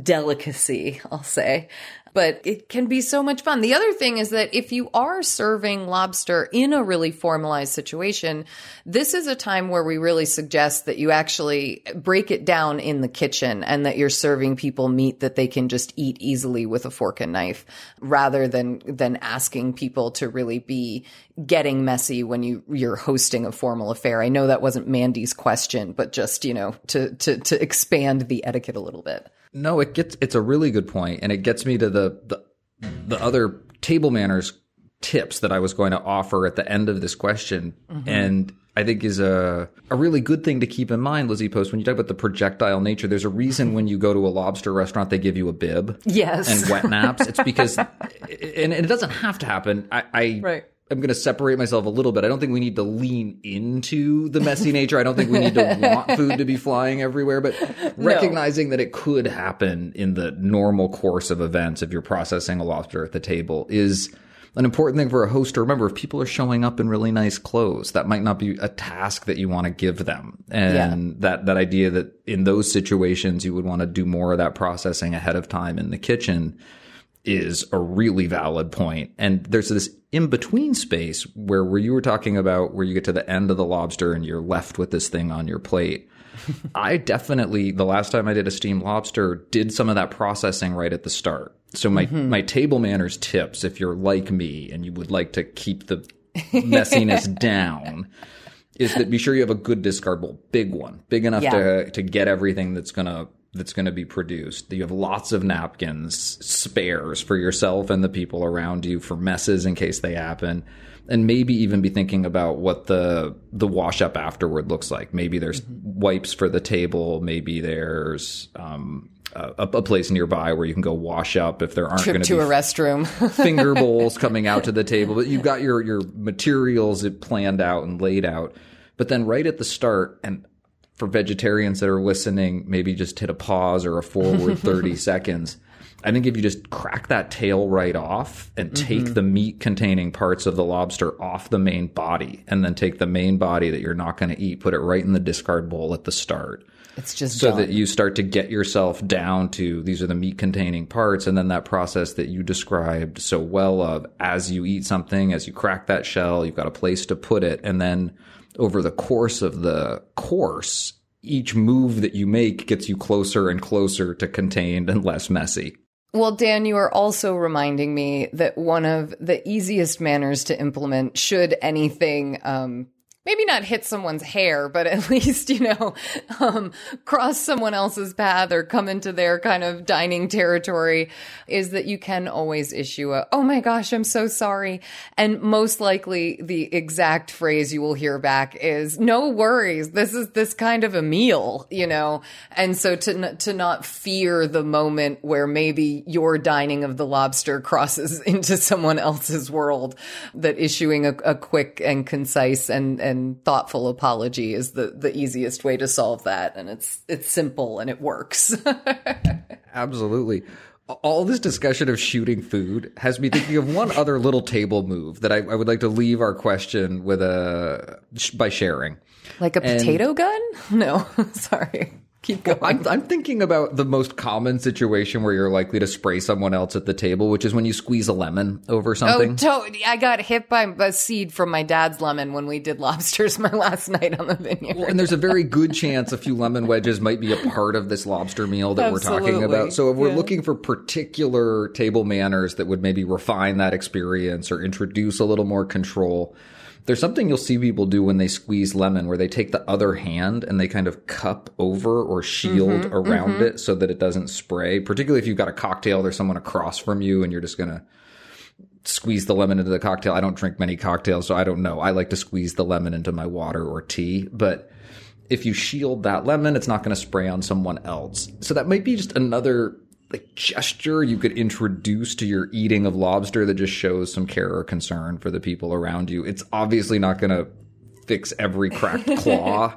delicacy, I'll say. But it can be so much fun. The other thing is that if you are serving lobster in a really formalized situation, this is a time where we really suggest that you actually break it down in the kitchen and that you're serving people meat that they can just eat easily with a fork and knife rather than, than asking people to really be getting messy when you, you're hosting a formal affair. I know that wasn't Mandy's question, but just, you know, to, to, to expand the etiquette a little bit. No, it gets it's a really good point, and it gets me to the the, the other table manners tips that I was going to offer at the end of this question, mm-hmm. and I think is a a really good thing to keep in mind, Lizzie Post, when you talk about the projectile nature. There's a reason when you go to a lobster restaurant they give you a bib, yes, and wet naps. It's because, and it doesn't have to happen. I, I right. I'm going to separate myself a little bit. I don't think we need to lean into the messy nature. I don't think we need to want food to be flying everywhere, but recognizing no. that it could happen in the normal course of events if you're processing a lobster at the table is an important thing for a host to remember. If people are showing up in really nice clothes, that might not be a task that you want to give them. And yeah. that, that idea that in those situations, you would want to do more of that processing ahead of time in the kitchen is a really valid point. And there's this in between space where, where you were talking about where you get to the end of the lobster and you're left with this thing on your plate. I definitely, the last time I did a steamed lobster, did some of that processing right at the start. So my, mm-hmm. my table manners tips, if you're like me and you would like to keep the messiness down, is that be sure you have a good discard bowl, big one, big enough yeah. to to get everything that's gonna that's going to be produced. You have lots of napkins, spares for yourself and the people around you for messes in case they happen. And maybe even be thinking about what the the wash up afterward looks like. Maybe there's mm-hmm. wipes for the table. Maybe there's um, a, a, place nearby where you can go wash up if there aren't going to be a restroom finger bowls coming out to the table. But you've got your your materials planned out and laid out. But then right at the start, and for vegetarians that are listening, maybe just hit a pause or a forward 30 seconds. I think if you just crack that tail right off and take mm-hmm. the meat containing parts of the lobster off the main body and then take the main body that you're not going to eat, put it right in the discard bowl at the start. It's just so done. that you start to get yourself down to these are the meat containing parts and then that process that you described so well of as you eat something, as you crack that shell, you've got a place to put it and then over the course of the course, each move that you make gets you closer and closer to contained and less messy. Well, Dan, you are also reminding me that one of the easiest manners to implement, should anything um, maybe not hit someone's hair, but at least, you know, um, cross someone else's path or come into their kind of dining territory is that you can always issue a, oh my gosh, I'm so sorry. And most likely the exact phrase you will hear back is, no worries. This is this kind of a meal, you know? And so to, to not fear the moment where maybe your dining of the lobster crosses into someone else's world, that issuing a, a quick and concise and, and and thoughtful apology is the the easiest way to solve that. And it's it's simple and it works. Absolutely. All this discussion of shooting food has me thinking of one other little table move that I, I, would like to leave our question with a by sharing. Like a and, potato gun? No sorry Keep going. I'm, I'm, thinking about the most common situation where you're likely to spray someone else at the table, which is when you squeeze a lemon over oh, something. Oh, to- I got hit by a seed from my dad's lemon when we did lobsters my last night on the vineyard. Well, and there's a very good chance a few lemon wedges might be a part of this lobster meal that Absolutely. we're talking about. So if we're yeah. looking for particular table manners that would maybe refine that experience or introduce a little more control, there's something you'll see people do when they squeeze lemon where they take the other hand and they kind of cup over or shield mm-hmm, around mm-hmm. it so that it doesn't spray. Particularly if you've got a cocktail, there's someone across from you and you're just going to squeeze the lemon into the cocktail. I don't drink many cocktails, so I don't know. I like to squeeze the lemon into my water or tea, but if you shield that lemon, it's not going to spray on someone else. So that might be just another like gesture you could introduce to your eating of lobster that just shows some care or concern for the people around you. It's obviously not going to fix every cracked claw,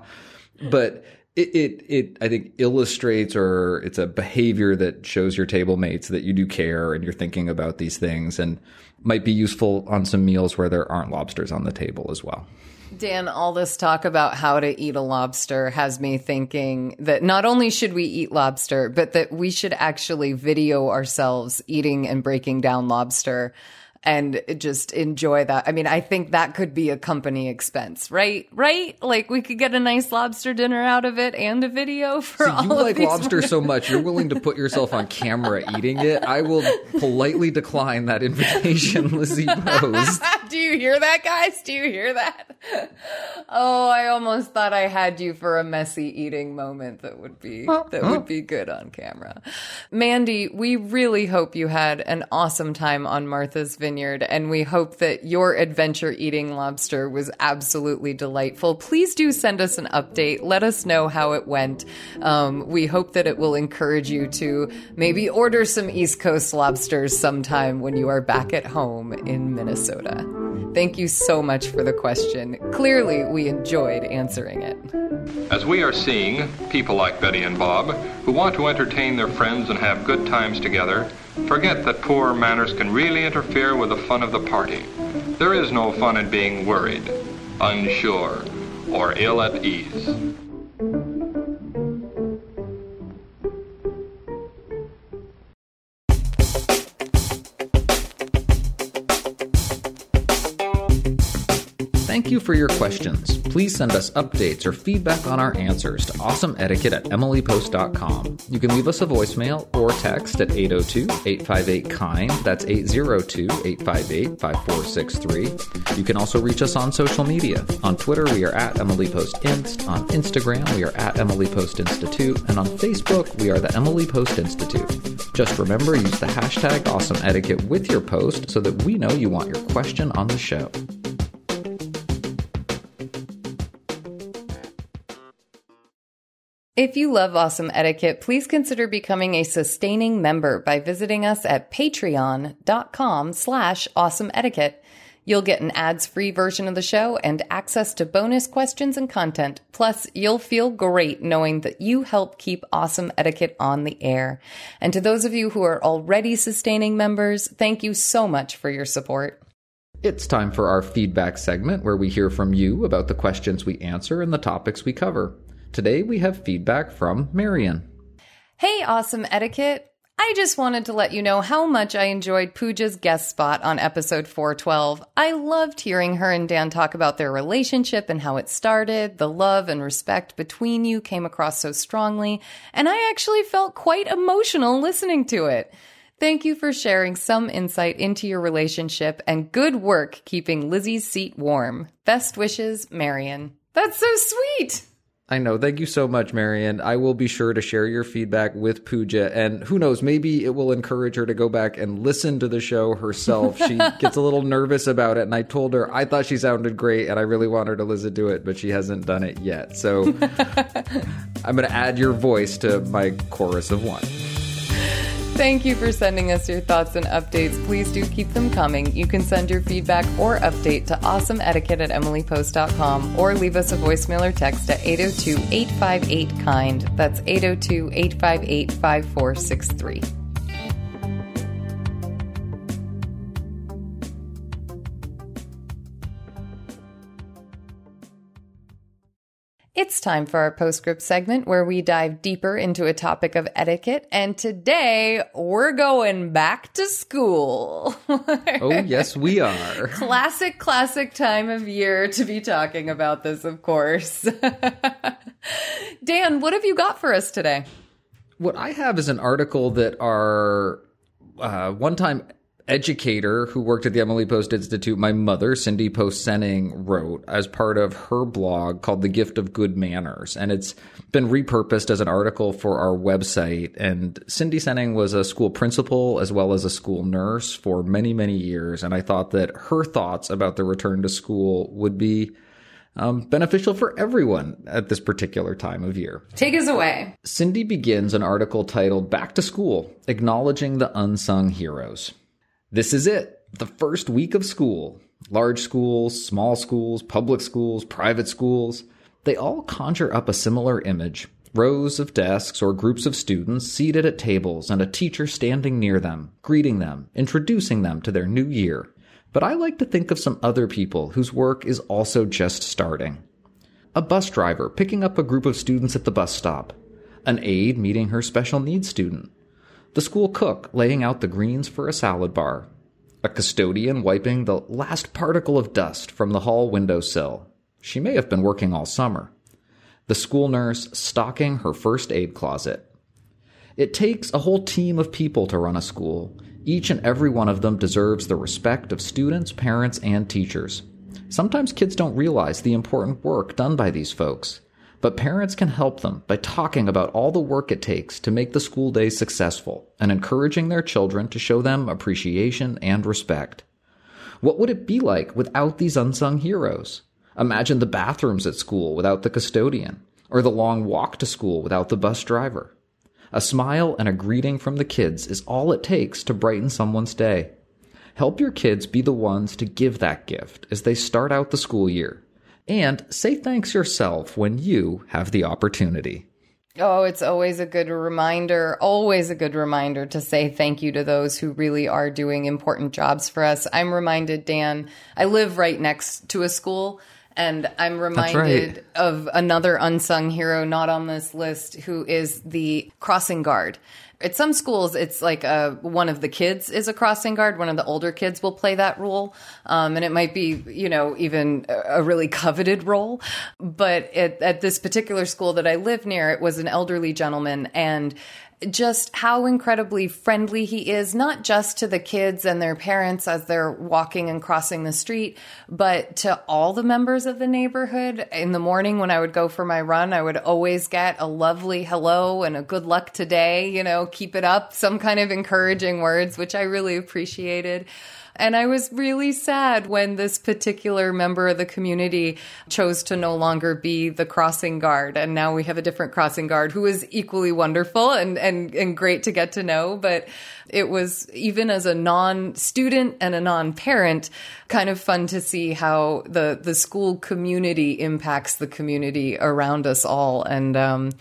but it, it, it, I think illustrates or it's a behavior that shows your table mates that you do care and you're thinking about these things and might be useful on some meals where there aren't lobsters on the table as well. Dan, all this talk about how to eat a lobster has me thinking that not only should we eat lobster, but that we should actually video ourselves eating and breaking down lobster and just enjoy that. I mean, I think that could be a company expense, right? Right? Like we could get a nice lobster dinner out of it and a video for See, all you of like lobster so much, you're willing to put yourself on camera eating it. I will politely decline that invitation, Lizzie Post. Do you hear that, guys? Do you hear that? Oh, I almost thought I had you for a messy eating moment that would be that would be good on camera. Mandy, we really hope you had an awesome time on Martha's Vineyard Vineyard, and we hope that your adventure eating lobster was absolutely delightful. Please do send us an update. Let us know how it went. Um, we hope that it will encourage you to maybe order some East Coast lobsters sometime when you are back at home in Minnesota. Thank you so much for the question. Clearly, we enjoyed answering it. As we are seeing, people like Betty and Bob, who want to entertain their friends and have good times together, Forget that poor manners can really interfere with the fun of the party. There is no fun in being worried, unsure, or ill at ease. Thank you for your questions. Please send us updates or feedback on our answers to awesomeetiquette at emilypost.com. You can leave us a voicemail or text at 802 858 KIND. That's 802 858 5463. You can also reach us on social media. On Twitter, we are at Emily Post Inst. On Instagram, we are at Emily Post Institute. And on Facebook, we are the Emily Post Institute. Just remember, use the hashtag awesomeetiquette with your post so that we know you want your question on the show. If you love awesome etiquette, please consider becoming a sustaining member by visiting us at patreon.com slash awesome etiquette. You'll get an ads-free version of the show and access to bonus questions and content. Plus, you'll feel great knowing that you help keep awesome etiquette on the air. And to those of you who are already sustaining members, thank you so much for your support. It's time for our feedback segment where we hear from you about the questions we answer and the topics we cover. Today we have feedback from Marion. Hey, awesome etiquette. I just wanted to let you know how much I enjoyed Pooja's guest spot on episode 412. I loved hearing her and Dan talk about their relationship and how it started. The love and respect between you came across so strongly, and I actually felt quite emotional listening to it. Thank you for sharing some insight into your relationship and good work keeping Lizzie's seat warm. Best wishes, Marion. That's so sweet. I know. Thank you so much, Marion. I will be sure to share your feedback with Pooja. And who knows, maybe it will encourage her to go back and listen to the show herself. She gets a little nervous about it. And I told her I thought she sounded great and I really want her to listen to it, but she hasn't done it yet. So I'm going to add your voice to my chorus of one. Thank you for sending us your thoughts and updates. Please do keep them coming. You can send your feedback or update to awesomeetiquette at emilypost.com or leave us a voicemail or text at 802 858 KIND. That's 802 858 5463. It's time for our postscript segment where we dive deeper into a topic of etiquette. And today we're going back to school. oh, yes, we are. Classic, classic time of year to be talking about this, of course. Dan, what have you got for us today? What I have is an article that our uh, one time educator who worked at the Emily Post Institute, my mother, Cindy Post Senning, wrote as part of her blog called The Gift of Good Manners. And it's been repurposed as an article for our website. And Cindy Senning was a school principal as well as a school nurse for many, many years. And I thought that her thoughts about the return to school would be um, beneficial for everyone at this particular time of year. Take us away. Cindy begins an article titled Back to School Acknowledging the Unsung Heroes. This is it, the first week of school. Large schools, small schools, public schools, private schools, they all conjure up a similar image. Rows of desks or groups of students seated at tables and a teacher standing near them, greeting them, introducing them to their new year. But I like to think of some other people whose work is also just starting. A bus driver picking up a group of students at the bus stop. An aide meeting her special needs student the school cook laying out the greens for a salad bar, a custodian wiping the last particle of dust from the hall windowsill. She may have been working all summer. The school nurse stocking her first aid closet. It takes a whole team of people to run a school. Each and every one of them deserves the respect of students, parents, and teachers. Sometimes kids don't realize the important work done by these folks. But parents can help them by talking about all the work it takes to make the school day successful and encouraging their children to show them appreciation and respect. What would it be like without these unsung heroes? Imagine the bathrooms at school without the custodian, or the long walk to school without the bus driver. A smile and a greeting from the kids is all it takes to brighten someone's day. Help your kids be the ones to give that gift as they start out the school year and say thanks yourself when you have the opportunity. Oh, it's always a good reminder, always a good reminder to say thank you to those who really are doing important jobs for us. I'm reminded, Dan, I live right next to a school. And I'm reminded right. of another unsung hero not on this list who is the crossing guard. At some schools, it's like a, one of the kids is a crossing guard. One of the older kids will play that role. Um, and it might be, you know, even a really coveted role. But at, at this particular school that I live near, it was an elderly gentleman. And just how incredibly friendly he is, not just to the kids and their parents as they're walking and crossing the street, but to all the members of the neighborhood. In the morning when I would go for my run, I would always get a lovely hello and a good luck today, you know, keep it up, some kind of encouraging words, which I really appreciated. And I was really sad when this particular member of the community chose to no longer be the crossing guard. And now we have a different crossing guard who is equally wonderful and, and, and great to get to know. But it was even as a non-student and a non-parent kind of fun to see how the the school community impacts the community around us all and um,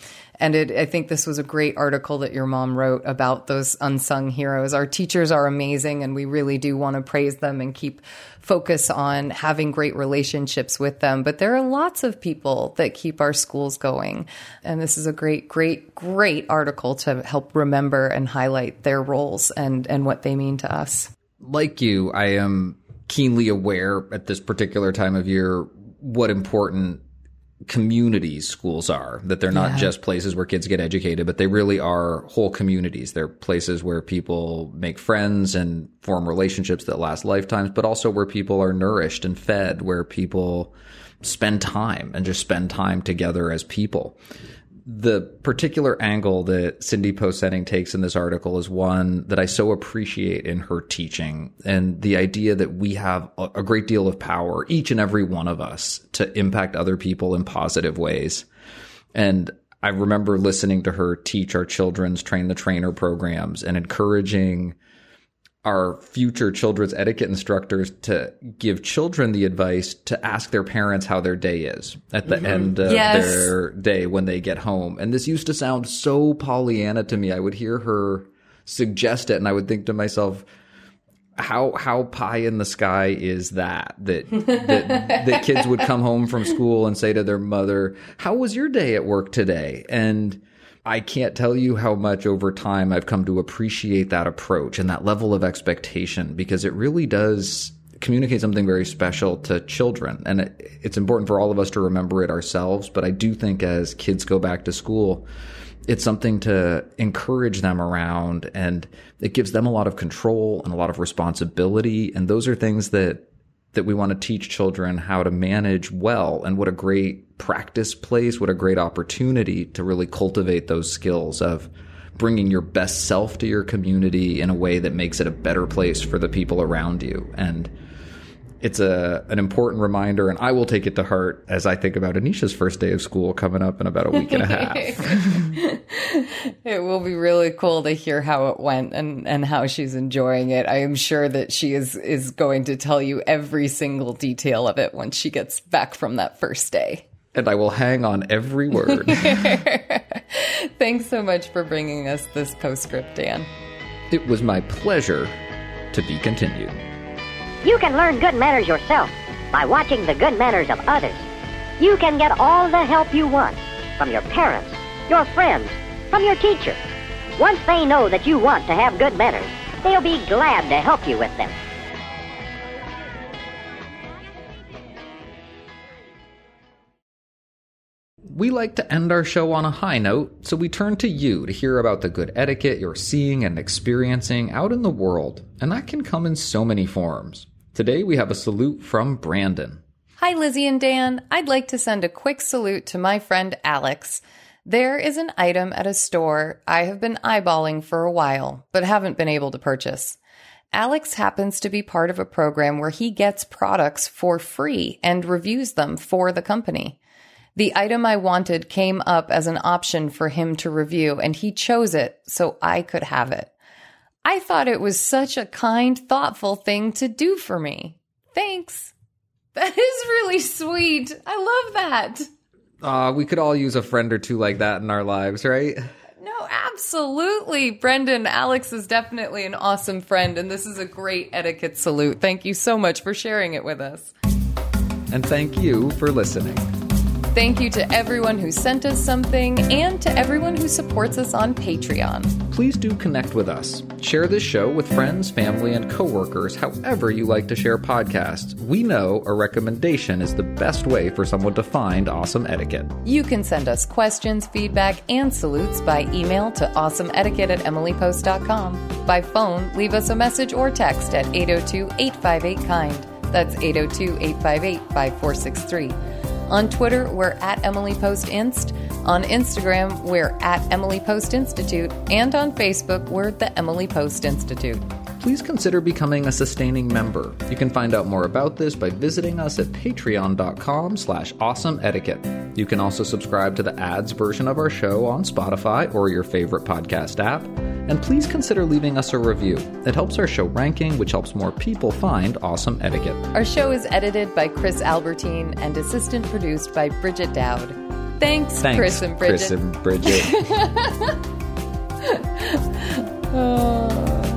and it, I think this was a great article that your mom wrote about those unsung heroes. Our teachers are amazing, and we really do want to praise them and keep focus on having great relationships with them. But there are lots of people that keep our schools going. And this is a great, great, great article to help remember and highlight their roles and, and what they mean to us. Like you, I am keenly aware at this particular time of year what important communities schools are that they're not Yeah. just places where kids get educated but they really are whole communities they're places where people make friends and form relationships that last lifetimes but also where people are nourished and fed where people spend time and just spend time together as people the particular angle that Cindy Post Senning takes in this article is one that I so appreciate in her teaching and the idea that we have a, a great deal of power, each and every one of us, to impact other people in positive ways. And I remember listening to her teach our children's train the trainer programs and encouraging our future children's etiquette instructors to give children the advice to ask their parents how their day is at the mm-hmm. end of Yes. their day when they get home. And this used to sound so Pollyanna to me. I would hear her suggest it and I would think to myself, how how pie in the sky is that that that, that kids would come home from school and say to their mother, "How was your day at work today?" and I can't tell you how much over time I've come to appreciate that approach and that level of expectation because it really does communicate something very special to children. And it, it's important for all of us to remember it ourselves. But I do think as kids go back to school, it's something to encourage them around and it gives them a lot of control and a lot of responsibility. And those are things that that we want to teach children how to manage well and what a great practice place, what a great opportunity to really cultivate those skills of bringing your best self to your community in a way that makes it a better place for the people around you. And it's a an important reminder and I will take it to heart as I think about Anisha's first day of school coming up in about a week and a half. It will be really cool to hear how it went and, and how she's enjoying it. I am sure that she is is going to tell you every single detail of it once she gets back from that first day. And I will hang on every word. Thanks so much for bringing us this postscript, Dan. it was my pleasure to be continued. You can learn good manners yourself by watching the good manners of others. You can get all the help you want from your parents, your friends, from your teacher. Once they know that you want to have good manners, they'll be glad to help you with them. We like to end our show on a high note, so we turn to you to hear about the good etiquette you're seeing and experiencing out in the world, and that can come in so many forms. Today we have a salute from Brandon. Hi, Lizzie and Dan. I'd like to send a quick salute to my friend Alex. There is an item at a store I have been eyeballing for a while, but haven't been able to purchase. Alex happens to be part of a program where he gets products for free and reviews them for the company. The item I wanted came up as an option for him to review, and he chose it so I could have it. I thought it was such a kind, thoughtful thing to do for me. Thanks. That is really sweet. I love that. Uh, we could all use a friend or two like that in our lives, right? No, absolutely. Brendan, Alex is definitely an awesome friend, and this is a great etiquette salute. Thank you so much for sharing it with us. And thank you for listening. Thank you to everyone who sent us something and to everyone who supports us on Patreon. Please do connect with us. Share this show with friends, family, and coworkers, however you like to share podcasts. We know a recommendation is the best way for someone to find awesome etiquette. You can send us questions, feedback, and salutes by email to awesomeetiquette at emilypost.com. By phone, leave us a message or text at 802 858 KIND. That's 802 858 5463. On Twitter, we're at Emily Post Inst. On Instagram, we're at Emily Post Institute. And on Facebook, we're the Emily Post Institute. Please consider becoming a sustaining member. You can find out more about this by visiting us at patreon.com slash awesome etiquette. You can also subscribe to the ads version of our show on Spotify or your favorite podcast app. And please consider leaving us a review. It helps our show ranking, which helps more people find awesome etiquette. Our show is edited by Chris Albertine and assistant produced by Bridget Dowd. Thanks, Thanks, Chris and Bridget. Chris and Bridget. Oh.